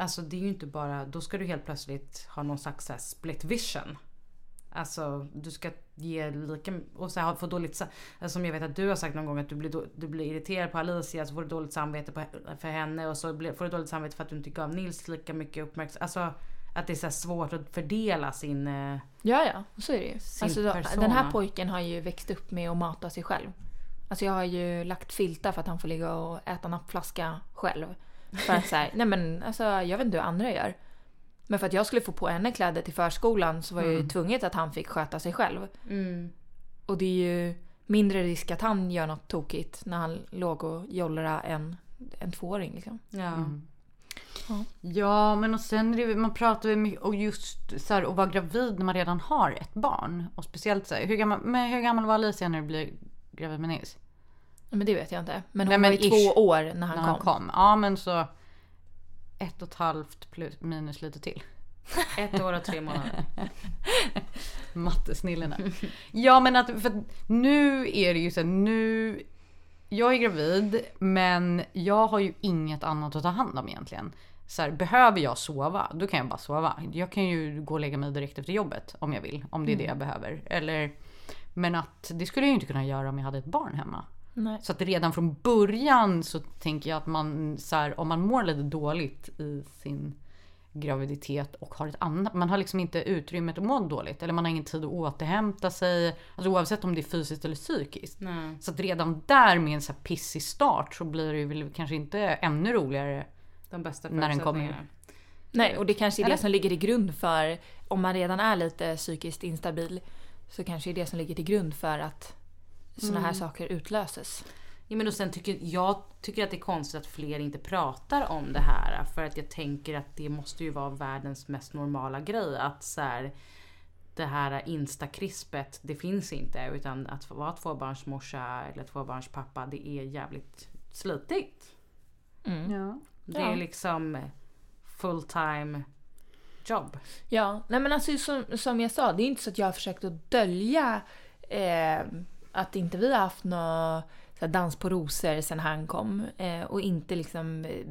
Alltså det är ju inte bara, då ska du helt plötsligt ha någon slags split vision. Alltså du ska ge lika och så här, få dåligt alltså, Som jag vet att du har sagt någon gång att du blir, du blir irriterad på Alicia så får du dåligt samvete på, för henne och så blir, får du dåligt samvete för att du inte gav Nils lika mycket uppmärksamhet. Alltså att det är så svårt att fördela sin... eh, Ja, ja, så är det ju. Alltså, då, den här pojken har ju växt upp med att mata sig själv. Alltså jag har ju lagt filtar för att han får ligga och äta nappflaska själv. För att säga, nej men alltså jag vet inte hur andra gör. Men för att jag skulle få på henne kläder till förskolan så var jag ju tvunget att han fick sköta sig själv. Och det är ju mindre risk att han gör något tokigt när han låg och jollrade en, en tvååring liksom. Ja. Ja, men och sen är det, man pratar ju mycket och just så här, att vara gravid när man redan har ett barn. Och speciellt så här, hur gammal, men hur gammal var Alicia när du blev gravid med Nils? Men det vet jag inte. Men Nej, hon men var ju ish. två år när han när kom. han kom. Ja, men så ett och ett halvt plus minus lite till. Ett år och tre månader. Mattesnillena. Ja men att, för nu är det ju så nu. Jag är gravid men jag har ju inget annat att ta hand om egentligen. Så här, behöver jag sova, då kan jag bara sova. Jag kan ju gå och lägga mig direkt efter jobbet om jag vill. Om det är det jag behöver. Eller, men att det skulle jag ju inte kunna göra om jag hade ett barn hemma. Nej. Så att redan från början så tänker jag att man så här, om man mår lite dåligt i sin graviditet och har ett annat, man har liksom inte utrymmet att må dåligt eller man har ingen tid att återhämta sig. Alltså oavsett om det är fysiskt eller psykiskt. Nej. Så att redan där med en så här pissig start så blir det väl kanske inte ännu roligare. De bästa När den kommer. Nej, och det kanske är Eller? det som ligger till grund för, om man redan är lite psykiskt instabil, så kanske är det som ligger till grund för att såna Mm. här saker utlöses. Ja, men och sen tycker jag tycker att det är konstigt att fler inte pratar om det här. För att jag tänker att det måste ju vara världens mest normala grej. Att så här, det här instakrispet, det finns inte. Utan att vara tvåbarnsmorsa eller tvåbarnspappa, det är jävligt slitigt. Ja. Det är liksom full time jobb. Ja, nej men alltså som, som jag sa, det är inte så att jag har försökt att dölja eh, att inte vi har haft någon dans på rosor sen han kom. Eh, och inte liksom eh,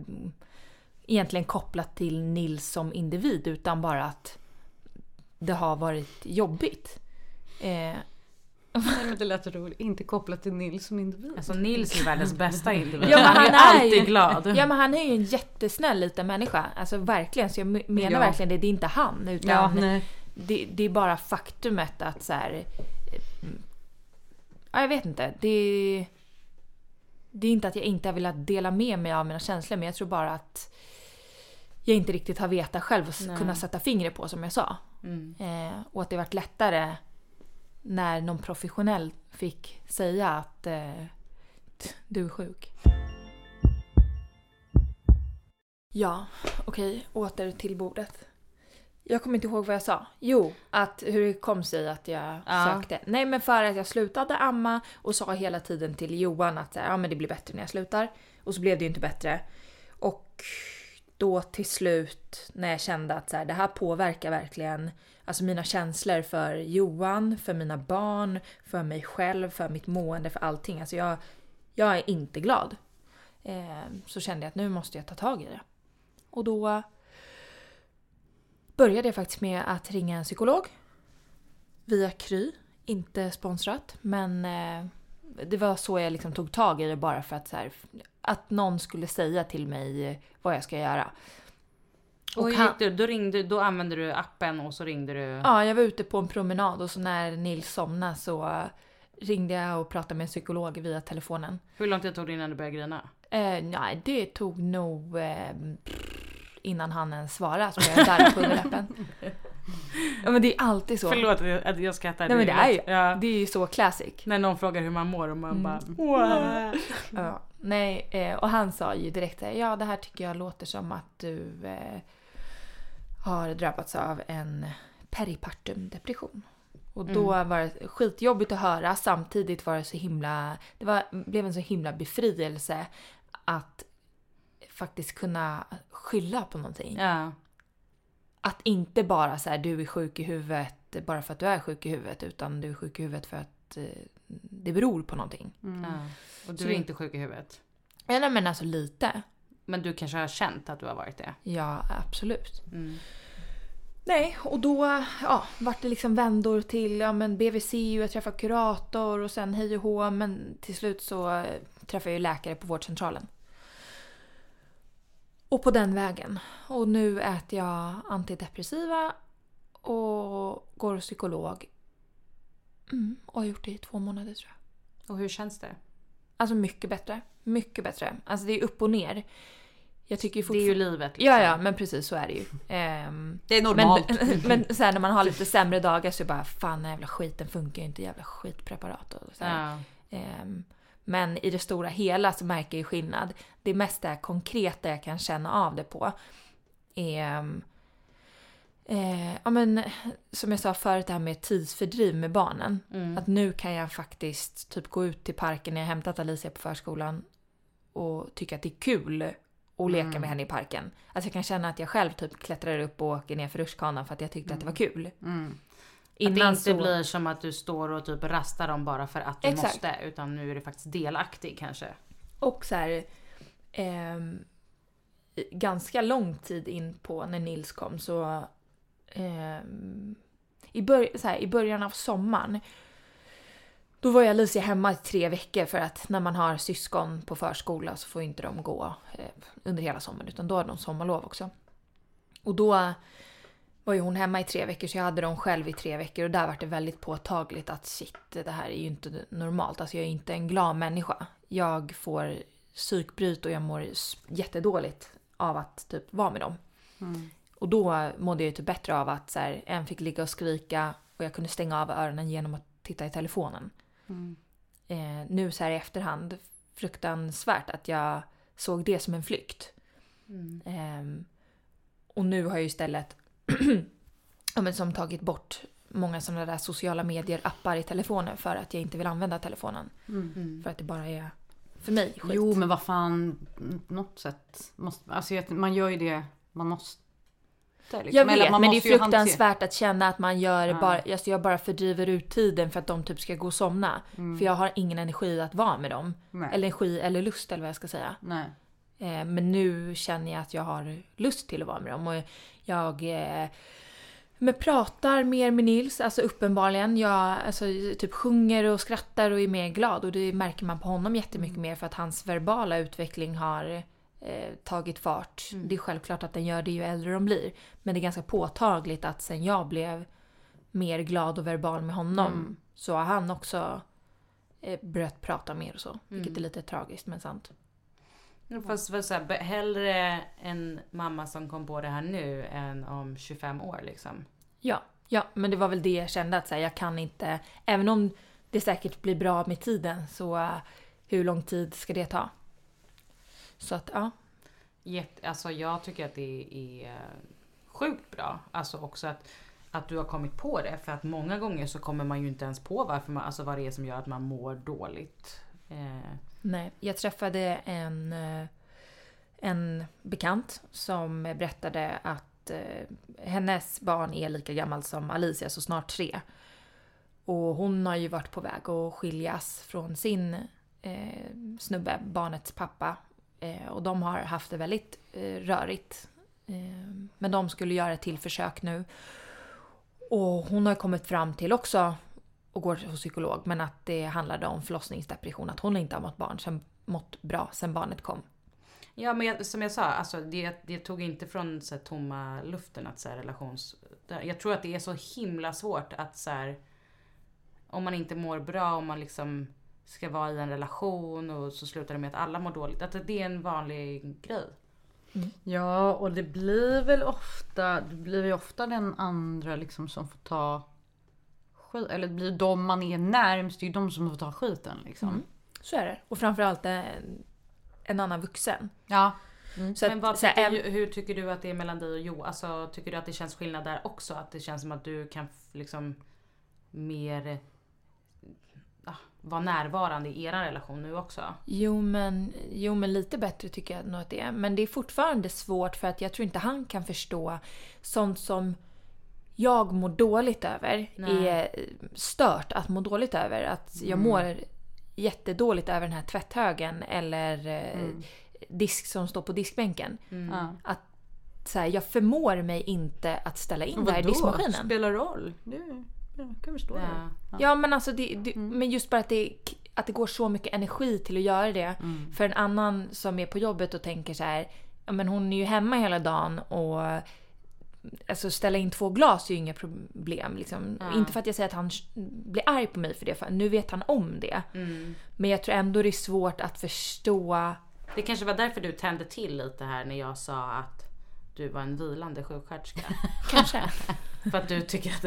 egentligen kopplat till Nils som individ utan bara att det har varit jobbigt. Eh, Nej, men det lät roligt. Inte kopplat till Nils som individ. Alltså Nils är världens bästa individ. Ja, men han, han är är alltid ju- glad. Ja men han är ju en jättesnäll liten människa. Alltså verkligen. Så jag me- menar Ja. verkligen det. Det är inte han. Utan Ja, det, det är bara faktumet att så här. Ja, jag vet inte. Det, det är inte att jag inte har velat dela med mig av mina känslor. Men jag tror bara att jag inte riktigt har vetat själv och Nej. kunna sätta fingret på som jag sa. Mm. Eh, och att det varit lättare när någon professionell fick säga att eh, du är sjuk. Ja, okej, åter till bordet. Jag kommer inte ihåg vad jag sa. Jo, att hur det kom sig att jag Ja. sökte. Nej, men för att jag slutade amma och sa hela tiden till Johan att ja, men det blir bättre när jag slutar. Och så blev det ju inte bättre. Och då till slut när jag kände att så här, det här påverkar verkligen alltså mina känslor för Johan, för mina barn, för mig själv, för mitt mående, för allting. Alltså jag, jag är inte glad. Eh, så kände jag att nu måste jag ta tag i det. Och då började jag faktiskt med att ringa en psykolog. Via Kry. Inte sponsrat, men eh, det var så jag liksom tog tag i det bara för att, här, att någon skulle säga till mig vad jag ska göra. Och hur han- gick det? Då, ringde, då använde du appen och så ringde du... Ja, jag var ute på en promenad och så när Nils somnade så eh, ringde jag och pratade med en psykolog via telefonen. Hur lång tid tog det innan du började grina? Eh, nej, det tog nog eh, innan han ens svarade så jag darrade på underläppen. ja men det är alltid så. Förlåt att jag- att jag skrattar. Nej men det är ju, Ja. det är ju så classic. När någon frågar hur man mår och man Mm. bara... "Wow." Ja, nej, eh, och han sa ju direkt ja det här tycker jag låter som att du eh, har drabbats av en peripartum depression. Och då Mm. var det skitjobbigt att höra, samtidigt var det så himla, det var, blev en så himla befrielse att faktiskt kunna skylla på någonting. Ja. Att inte bara så här, du är sjuk i huvudet bara för att du är sjuk i huvudet, utan du är sjuk i huvudet för att eh, det beror på någonting. ja. Och du Så är inte sjuk i huvudet. Ja, men alltså lite. Men du kanske har känt att du har varit det? Ja, absolut. Mm. Nej, och då ja, vart det liksom vändor till ja, men BVC och jag träffade kurator och sen hej och hå. Men till slut så eh, träffade jag ju läkare på vårdcentralen. Och på den vägen. Och nu äter jag antidepressiva och går psykolog. Mm, och har gjort det i två månader tror jag. Och hur känns det? Alltså mycket bättre. Mycket bättre. Alltså det är upp och ner. Jag tycker ju Det är ju livet. liksom. Ja, ja, men precis så är det ju. Ehm, Det är normalt. men, men sen när man har lite sämre dagar så är det bara fan den jävla skiten funkar ju inte, jävla skitpreparat och så. Ja. Ehm, Men i det stora hela så märker jag ju skillnad. Det mesta konkreta jag kan känna av det på är eh, ja, men, som jag sa förut, det här med tidsfördriv med barnen. Mm. Att nu kan jag faktiskt typ gå ut till parken när jag hämtat Alicia på förskolan och tycka att det är kul att leka Mm. med henne i parken. Alltså jag kan känna att jag själv typ klättrar upp och åker ner för rutschkanan för att jag tyckte att det var kul. Att det Innan inte så- blir som att du står och typ rastar dem bara för att du Exakt. måste. Utan nu är du faktiskt delaktig kanske. Och så här, i- ganska lång tid in på när Nils kom så, ehm, i, bör- så här, i början av sommaren då var jag Alicia hemma i tre veckor för att när man har syskon på förskola så får inte de gå eh, under hela sommaren utan då har de sommarlov också. Och då var ju hon hemma i tre veckor så jag hade dem själv i tre veckor och där var det väldigt påtagligt att shit, det här är ju inte normalt. Alltså jag är inte en glad människa. Jag får psykbryt och jag mår jättedåligt av att typ vara med dem. Och då mådde jag ju typ bättre av att så här, en fick ligga och skrika och jag kunde stänga av öronen genom att titta i telefonen. Eh, nu så här i efterhand, fruktansvärt att jag såg det som en flykt. Ehm, och nu har jag ju istället ja, men som tagit bort många sådana där sociala medier-appar i telefonen för att jag inte vill använda telefonen. För att det bara är för mig skit. Jo men vad fan, något sätt måste, alltså man gör ju det man måste. Liksom. Jag vet, men det är fruktansvärt att känna att man gör Ja. bara, alltså jag bara fördriver ut tiden för att de typ ska gå och somna. För jag har ingen energi att vara med dem. Mm. Nej. Eller energi eller lust eller vad jag ska säga. Nej. Eh, men nu känner jag att jag har lust till att vara med dem. Och jag eh, men pratar mer med Nils, alltså uppenbarligen. Jag alltså, typ sjunger och skrattar och är mer glad. Och det märker man på honom jättemycket mer för att hans verbala utveckling har eh, tagit fart. Det är självklart att den gör det ju äldre de blir. Men det är ganska påtagligt att sen jag blev mer glad och verbal med honom så har han också eh, börjat prata mer och så. Vilket är lite tragiskt men sant. Fast så här, hellre en mamma som kom på det här nu än om 25 år liksom. Ja, ja, men det var väl det jag kände att så här, jag kan inte, även om det säkert blir bra med tiden så eh, hur lång tid ska det ta? Så att ja, Jätte, alltså jag tycker att det är eh, sjukt bra. Alltså också att, att du har kommit på det. För att många gånger så kommer man ju inte ens på varför man, alltså vad det är som gör att man mår dåligt. Eh, nej. Jag träffade en, eh, en bekant som berättade att eh, hennes barn är lika gammal som Alicia, så snart tre. Och hon har ju varit på väg att skiljas från sin eh, snubbe, barnets pappa. Eh, och de har haft det väldigt eh, rörigt. Eh, men de skulle göra ett till försök nu. Och hon har kommit fram till också, och går hos psykolog, men att det handlade om förlossningsdepression. Att hon inte har mått, barn sen, mått bra sen barnet kom. Ja men jag, som jag sa, alltså det, det tog inte från så här, tomma luften att så här, relations... Jag tror att det är så himla svårt att så här, om man inte mår bra, om man liksom ska vara i en relation och så slutar det med att alla mår dåligt. Att det är en vanlig grej. Ja, och det blir väl ofta, det blir ju ofta den andra liksom som får ta skit. Eller det blir de man är närmst, det är ju de som får ta skiten liksom. Så är det. Och framförallt en, en annan vuxen. Ja. Så Men här, tycker, du- hur tycker du att det är mellan dig och Jo? Alltså tycker du att det känns skillnad där också? Att det känns som att du kan liksom mer ah, vara närvarande i er relation nu också? Jo men, jo men lite bättre tycker jag nog att det är. Men det är fortfarande svårt för att jag tror inte han kan förstå sånt som jag mår dåligt över. Nej. är stört att må dåligt över. Att jag mår jättedåligt över den här tvätthögen eller eh, disk som står på diskbänken. ja. Att så här, jag förmår mig inte att ställa in det här i diskmaskinen. Spelar roll? Det jag kan förstå det. Ja. Ja men alltså det, det, men just bara att det, att det går så mycket energi till att göra det. För en annan som är på jobbet och tänker så här, ja men hon är ju hemma hela dagen och Alltså ställa in två glas är ju inga problem. Liksom. Inte för att jag säger att han blir arg på mig för det, för nu vet han om det. Men jag tror ändå det är svårt att förstå. Det kanske var därför du tände till lite här när jag sa att du var en vilande sjuksköterska. Kanske. För att du tycker att...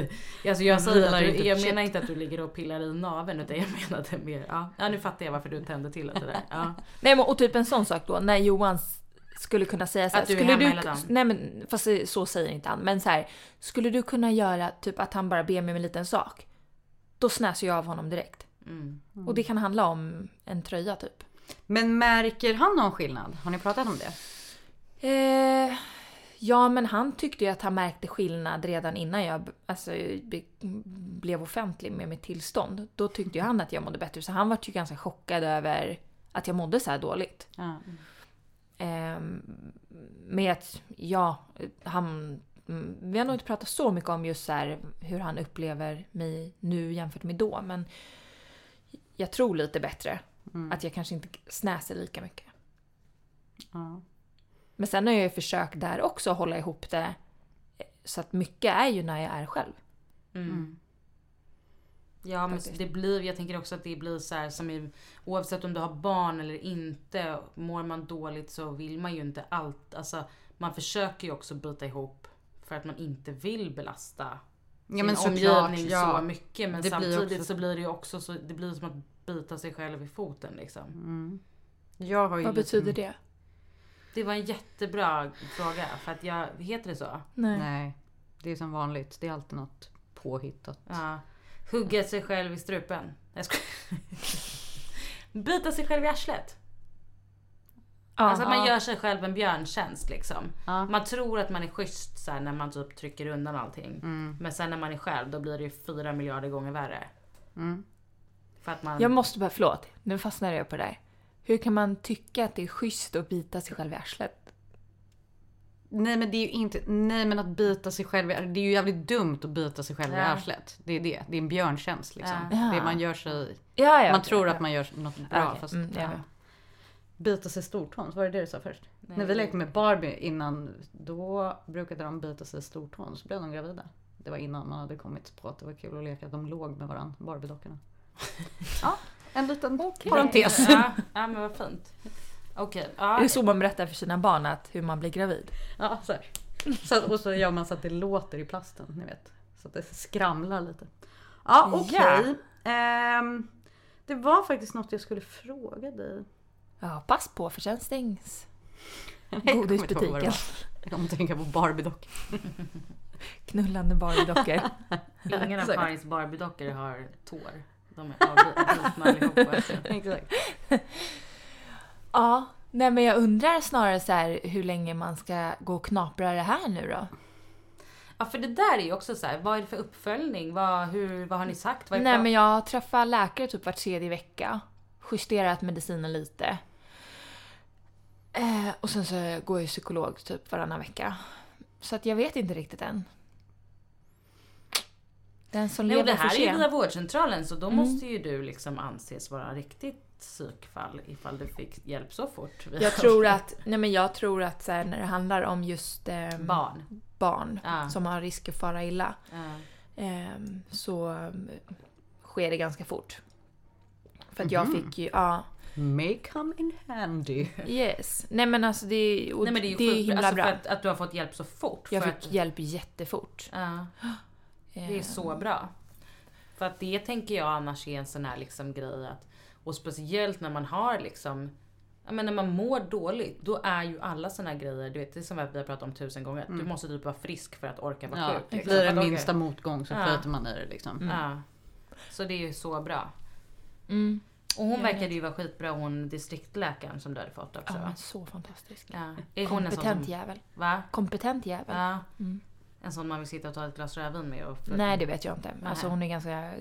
Alltså jag, säger att du, inte jag menar inte att du ligger och pillar i naveln utan jag menade mer... Ja, ja nu fattar jag varför du tände till lite där. Ja. Nej men och typ en sån sak då när Johan s- skulle kunna säga så här, Att du är skulle hemma du, hela dagen. Nej men fast så säger inte han. Men så här, skulle du kunna göra typ att han bara ber mig om en liten sak? Då snäser jag av honom direkt. Mm. Och det kan handla om en tröja typ. Men märker han någon skillnad? Har ni pratat om det? Eh, ja men han tyckte ju att han märkte skillnad redan innan jag alltså, be, blev offentlig med mitt tillstånd. Då tyckte ju han att jag mådde bättre. Så han var ju ganska chockad över att jag mådde så här dåligt. Ja. Ehm, med att, ja, han... mm, Vi har nog inte pratat så mycket om just så här, hur han upplever mig nu jämfört med då. Men jag tror lite bättre. Att jag kanske inte snäser lika mycket. Ja. Men sen har jag ju försökt där också hålla ihop det. eh, Så att mycket är ju när jag är själv. Mm. Ja men det blir, jag tänker också att det blir så här som i, oavsett om du har barn eller inte, mår man dåligt så vill man ju inte allt, alltså man försöker ju också bita ihop för att man inte vill belasta Ja, sin men såklart, omgivning ja. så mycket. Men Det blir samtidigt också- så blir det ju också så, det blir som att bita sig själv i foten liksom. Jag har ju Vad liksom- betyder det? Det var en jättebra fråga för att jag, heter det så? Nej. Nej, det är som vanligt. Det är alltid något påhittat. Ja. Hugga sig själv i strupen. Jag skojar. Bita sig själv i arslet. Alltså att man gör sig själv en björntjänst liksom. Ja. Man tror att man är schysst så här, när man typ trycker undan allting. Mm. Men sen när man är själv då blir det ju fyra miljarder gånger värre. Mm. För att man... Jag måste bara, förlåt, nu fastnar jag på det där. Hur kan man tycka att det är schysst att bita sig själv i arslet? Nej men det är ju inte, nej men att bita sig själv i Det är ju jävligt dumt att bita sig själv i Ja. arslet. Det är det. Det är en björntjänst liksom. Ja. Det man gör sig, Ja, ja. man tror att man gör något bra Okej, fast mm. Bita sig stortån, var det det du sa först? När vi lekte med Barbie innan, då brukade de bita sig i stortån så blev de gravida. Det var innan man hade kommit på att det var kul att leka de låg med varandra, Barbie-dockorna. ja, en liten parentes. Ja, ja men vad fint. Okej. ja. Är det så man berättar för sina barn att hur man blir gravid? Ja, så. Så, och så gör man så att det låter i plasten, ni vet. Så att det skramlar lite. Ja, okej. Ehm, det var faktiskt något jag skulle fråga dig. Ja, pass på för sen stängs Jag godisbutiken. var. Jag kommer tänka på Barbie-dockor. Knullande Barbie-dockor. Ingen av. Karis Barbie-dockor har tår. De är avbitna allihopa. Exakt. Ja, nej men jag undrar snarare så här hur länge man ska gå och knapra det här nu då. Ja för det där är ju också så här, vad är det för uppföljning? Vad, hur, vad har ni sagt? Vad är Nej men jag träffar läkare typ var tredje vecka. Justerat medicinen lite. Eh, och sen så går jag psykolog typ varannan vecka. Så att jag vet inte riktigt än. Den som Nej, och lever det här är ju via vårdcentralen så då Mm. måste ju du liksom anses vara riktigt psykfall ifall du fick hjälp så fort. Jag tror att, nej men jag tror att så här, när det handlar om just ehm, Barn. barn Ja. som har risk att fara illa. Ja. ehm, så ehm, sker det ganska fort. För att jag Mhm. fick ju, ja, May come in handy. yes. Nej men alltså det, Nej men det är ju det är himla alltså bra. att, att du har fått hjälp så fort. Jag för fick att, hjälp jättefort. ja, det är Ehm, så bra. För att det tänker jag annars är en sån här liksom grej att, och speciellt när man har liksom Ja, men när man mår dåligt, då är ju alla såna här grejer, du vet det är som vi har pratat om tusen gånger. Du måste typ vara frisk för att orka vara Ja, sjuk. liksom. blir För det minsta motgång så Ja. skiter man i det liksom. Ja. Så det är ju så bra. Mm. Och hon verkade ju vara skitbra hon distriktsläkaren som du hade fått också Ja, så fantastisk. Ja. Är hon en sån Kompetent som, jävel. Va? Kompetent jävel. Ja. Mm. En sån man vill sitta och ta ett glas rödvin med och Nej det vet jag inte. Alltså hon är ganska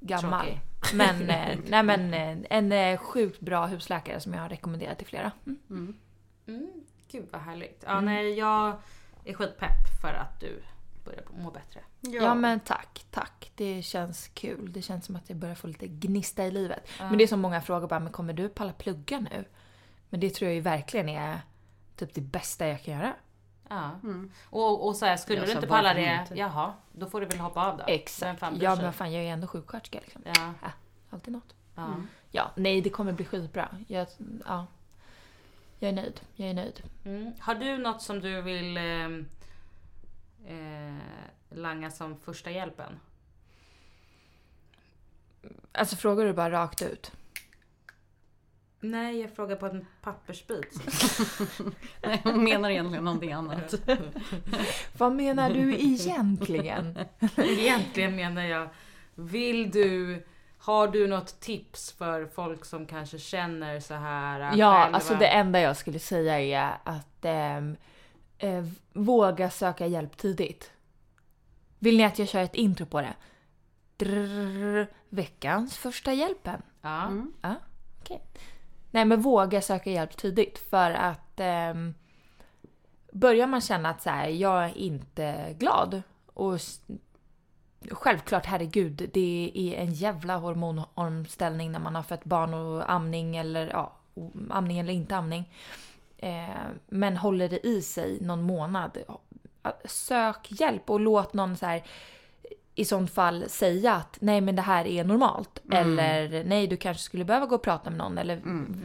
gammal. Tråkig. Men, eh, nej, men eh, en eh, sjukt bra husläkare som jag har rekommenderat till flera. Mm. Mm, gud vad härligt. Ja, nej, jag är skitpepp för att du börjar må bättre. Ja. men tack, tack. Det känns kul. Det känns som att jag börjar få lite gnista i livet. Men det är som många frågar bara, men kommer du palla plugga nu? Men det tror jag ju verkligen är typ det bästa jag kan göra. Ja. Och, och så här, skulle Ja, du inte palla det, inte? jaha, då får du väl hoppa av då. Exakt. bryr Ja men fan jag är ändå sjuksköterska liksom. Ja, Ja, alltid något. ja. Ja, nej det kommer bli skitbra. Jag, ja. jag är nöjd. Jag är nöjd. Mm. Har du något som du vill eh, eh, langa som första hjälpen? Alltså frågar du bara rakt ut? Nej, jag frågar på en pappersbit. Nej, hon menar egentligen någonting annat. Vad menar du egentligen? Egentligen menar jag, vill du, har du något tips för folk som kanske känner så här äh, Ja, själva? alltså det enda jag skulle säga är att ehm, eh, våga söka hjälp tidigt. Vill ni att jag kör ett intro på det? Drrrr, veckans första hjälpen. Ja. Ja, okej. Nej men våga söka hjälp tidigt för att eh, börjar man känna att så här, jag är inte glad och självklart herregud det är en jävla hormonomställning när man har fött barn och amning eller ja, amning eller inte amning. Eh, men håller det i sig någon månad, sök hjälp och låt någon så här i sånt fall säga att nej men det här är normalt. Eller nej du kanske skulle behöva gå och prata med någon. Eller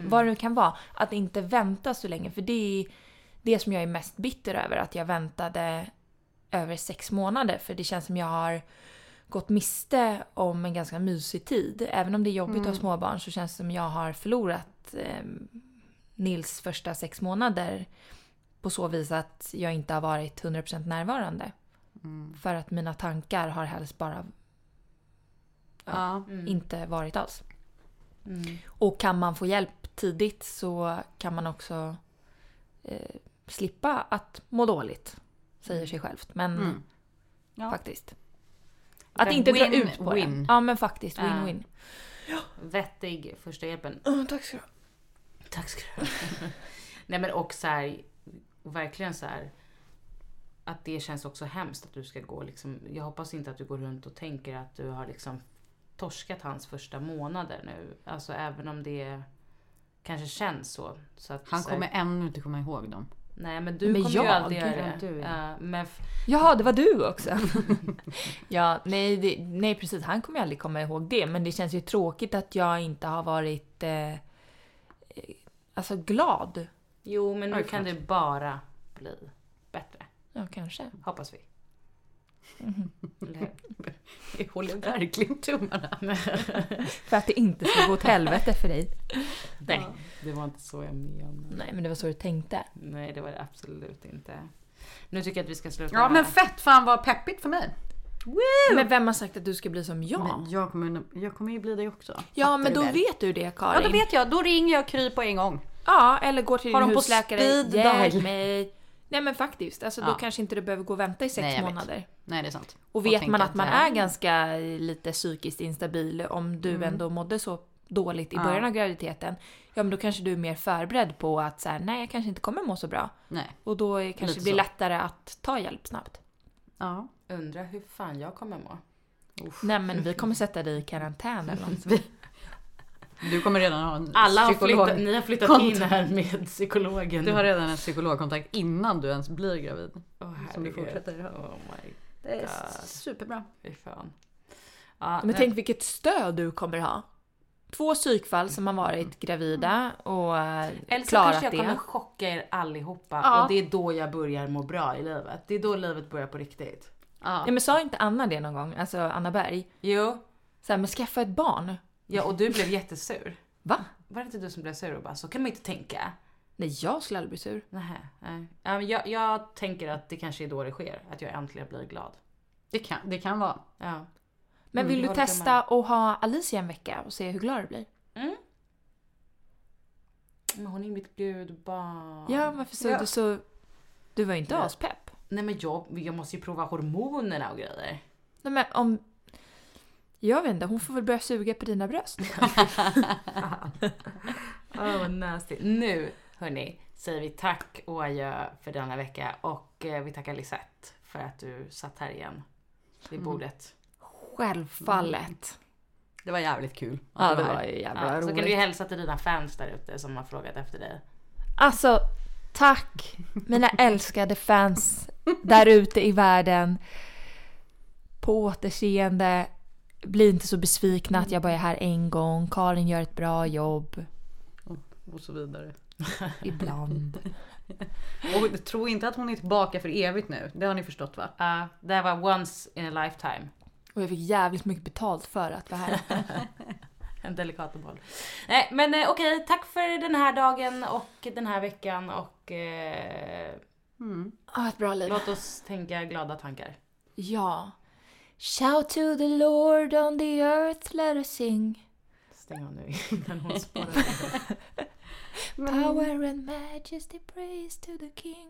vad det nu kan vara. Att inte vänta så länge. För det är det som jag är mest bitter över. Att jag väntade över sex månader. För det känns som jag har gått miste om en ganska mysig tid. Även om det är jobbigt att ha småbarn så känns det som jag har förlorat eh, Nils första sex månader. På så vis att jag inte har varit 100% närvarande. För att mina tankar har helst bara Ja. inte varit alls. Mm. Och kan man få hjälp tidigt så kan man också eh, slippa att må dåligt. Säger sig självt. Men Mm. Ja. faktiskt. Att Men inte dra win, ut på win. det. Ja men faktiskt, Ja. win-win. Vettig första hjälpen. tack ska du ha. Tack ska du ha. Nej men och så här, verkligen så här. Att det känns också hemskt att du ska gå liksom. Jag hoppas inte att du går runt och tänker att du har liksom torskat hans första månader nu. Alltså även om det kanske känns så. så att, Han så här- kommer ännu inte komma ihåg dem. Nej men du Men kommer ju jag? alltid göra Ja, det. du. Ja, men Jaha, det var du också. ja, nej, det, nej precis. Han kommer ju aldrig komma ihåg det. Men det känns ju tråkigt att jag inte har varit eh, alltså glad. jo men nu Oj, kan det bara bli. Ja, kanske. Hoppas vi. Hur? Jag håller verkligen tummarna. För att det inte ska gå åt helvete för dig. Nej, det var inte så jag menade. Nej, men det var så du tänkte. Nej, det var det absolut inte. Nu tycker jag att vi ska sluta. Ja men fett fan vad peppigt för mig. Men vem har sagt att du ska bli som jag? Men jag, kommer, jag kommer ju bli det också. ja, Fattar men då väl? vet du det Ja Karin. då vet jag, då ringer jag Kry på en gång. Ja, eller går till Har din de på husläkare. speed Hjälp dial? mig. Nej men faktiskt, alltså då Ja. kanske inte du behöver gå och vänta i sex Nej, jag vet. månader. Nej det är sant. Och vet tänka man att man ja, är ganska lite psykiskt instabil om du ändå mådde så dåligt i Mm. Ja. början av graviditeten. Ja men då kanske du är mer förberedd på att så här, nej jag kanske inte kommer må så bra. Nej. Och då är- kanske det blir så. lättare att ta hjälp snabbt. Ja. Undrar hur fan jag kommer må. Nej men vi kommer sätta dig i karantän eller något. Du kommer redan ha en Alla har psykolog. flyttat, ni har flyttat Kontakt. in här med psykologen. Du har redan en psykologkontakt innan du ens blir gravid. Åh, som du fortsätter ha. Oh my Det är God. superbra. fy fan. Ja, Men nej. tänk vilket stöd du kommer ha. Två psykfall som har varit gravida och eh, Eller så klarat kanske jag det. kommer chocka er allihopa Ja. och det är då jag börjar må bra i livet. Det är då livet börjar på riktigt. Ja. Nej men sa inte Anna det någon gång? Alltså Anna Berg? Jo, Så här, men skaffa ett barn. Ja och du blev jättesur. Va? Var det inte du som blev sur och bara så kan man inte tänka? Nej jag skulle aldrig bli sur. Nähä, nej. Jag, jag tänker att det kanske är då det sker, att jag äntligen blir glad. Det, kan, det kan vara. Ja. Men Mm, vill jag du testa att ha Alicia en vecka och se hur glad du blir? Men hon är mitt gudbarn. Ja, varför så Ja. du så... Du var ju inte Ja. aspepp. Nej men jag, jag måste ju prova hormonerna och grejer. Nej men om... Jag vet inte, hon får väl börja suga på dina bröst. Åh vad nasty. Nu hörni säger vi tack och adjö för denna vecka och eh, vi tackar Lisette för att du satt här igen vid bordet. Självfallet. Det var jävligt kul. Ja, det var ju jävla Ja, så kan roligt. du ju hälsa till dina fans där ute som har frågat efter dig. Alltså, tack mina älskade fans där ute i världen. På återseende. Bli inte så besvikna att jag bara är här en gång. Karin gör ett bra jobb. Och så vidare. Ibland. Och tro inte att hon är tillbaka för evigt nu. Det har ni förstått va? Ja, det här var once in a lifetime. Och jag fick jävligt mycket betalt för att vara här. En delikat boll. Nej men eh, okej, tack för den här dagen och den här veckan och eh, Ah, ett bra liv. låt oss tänka glada tankar. Ja. Shout to the Lord on the earth, let us sing. Stäng av nu innan hon spårar Power and majesty praise to the king.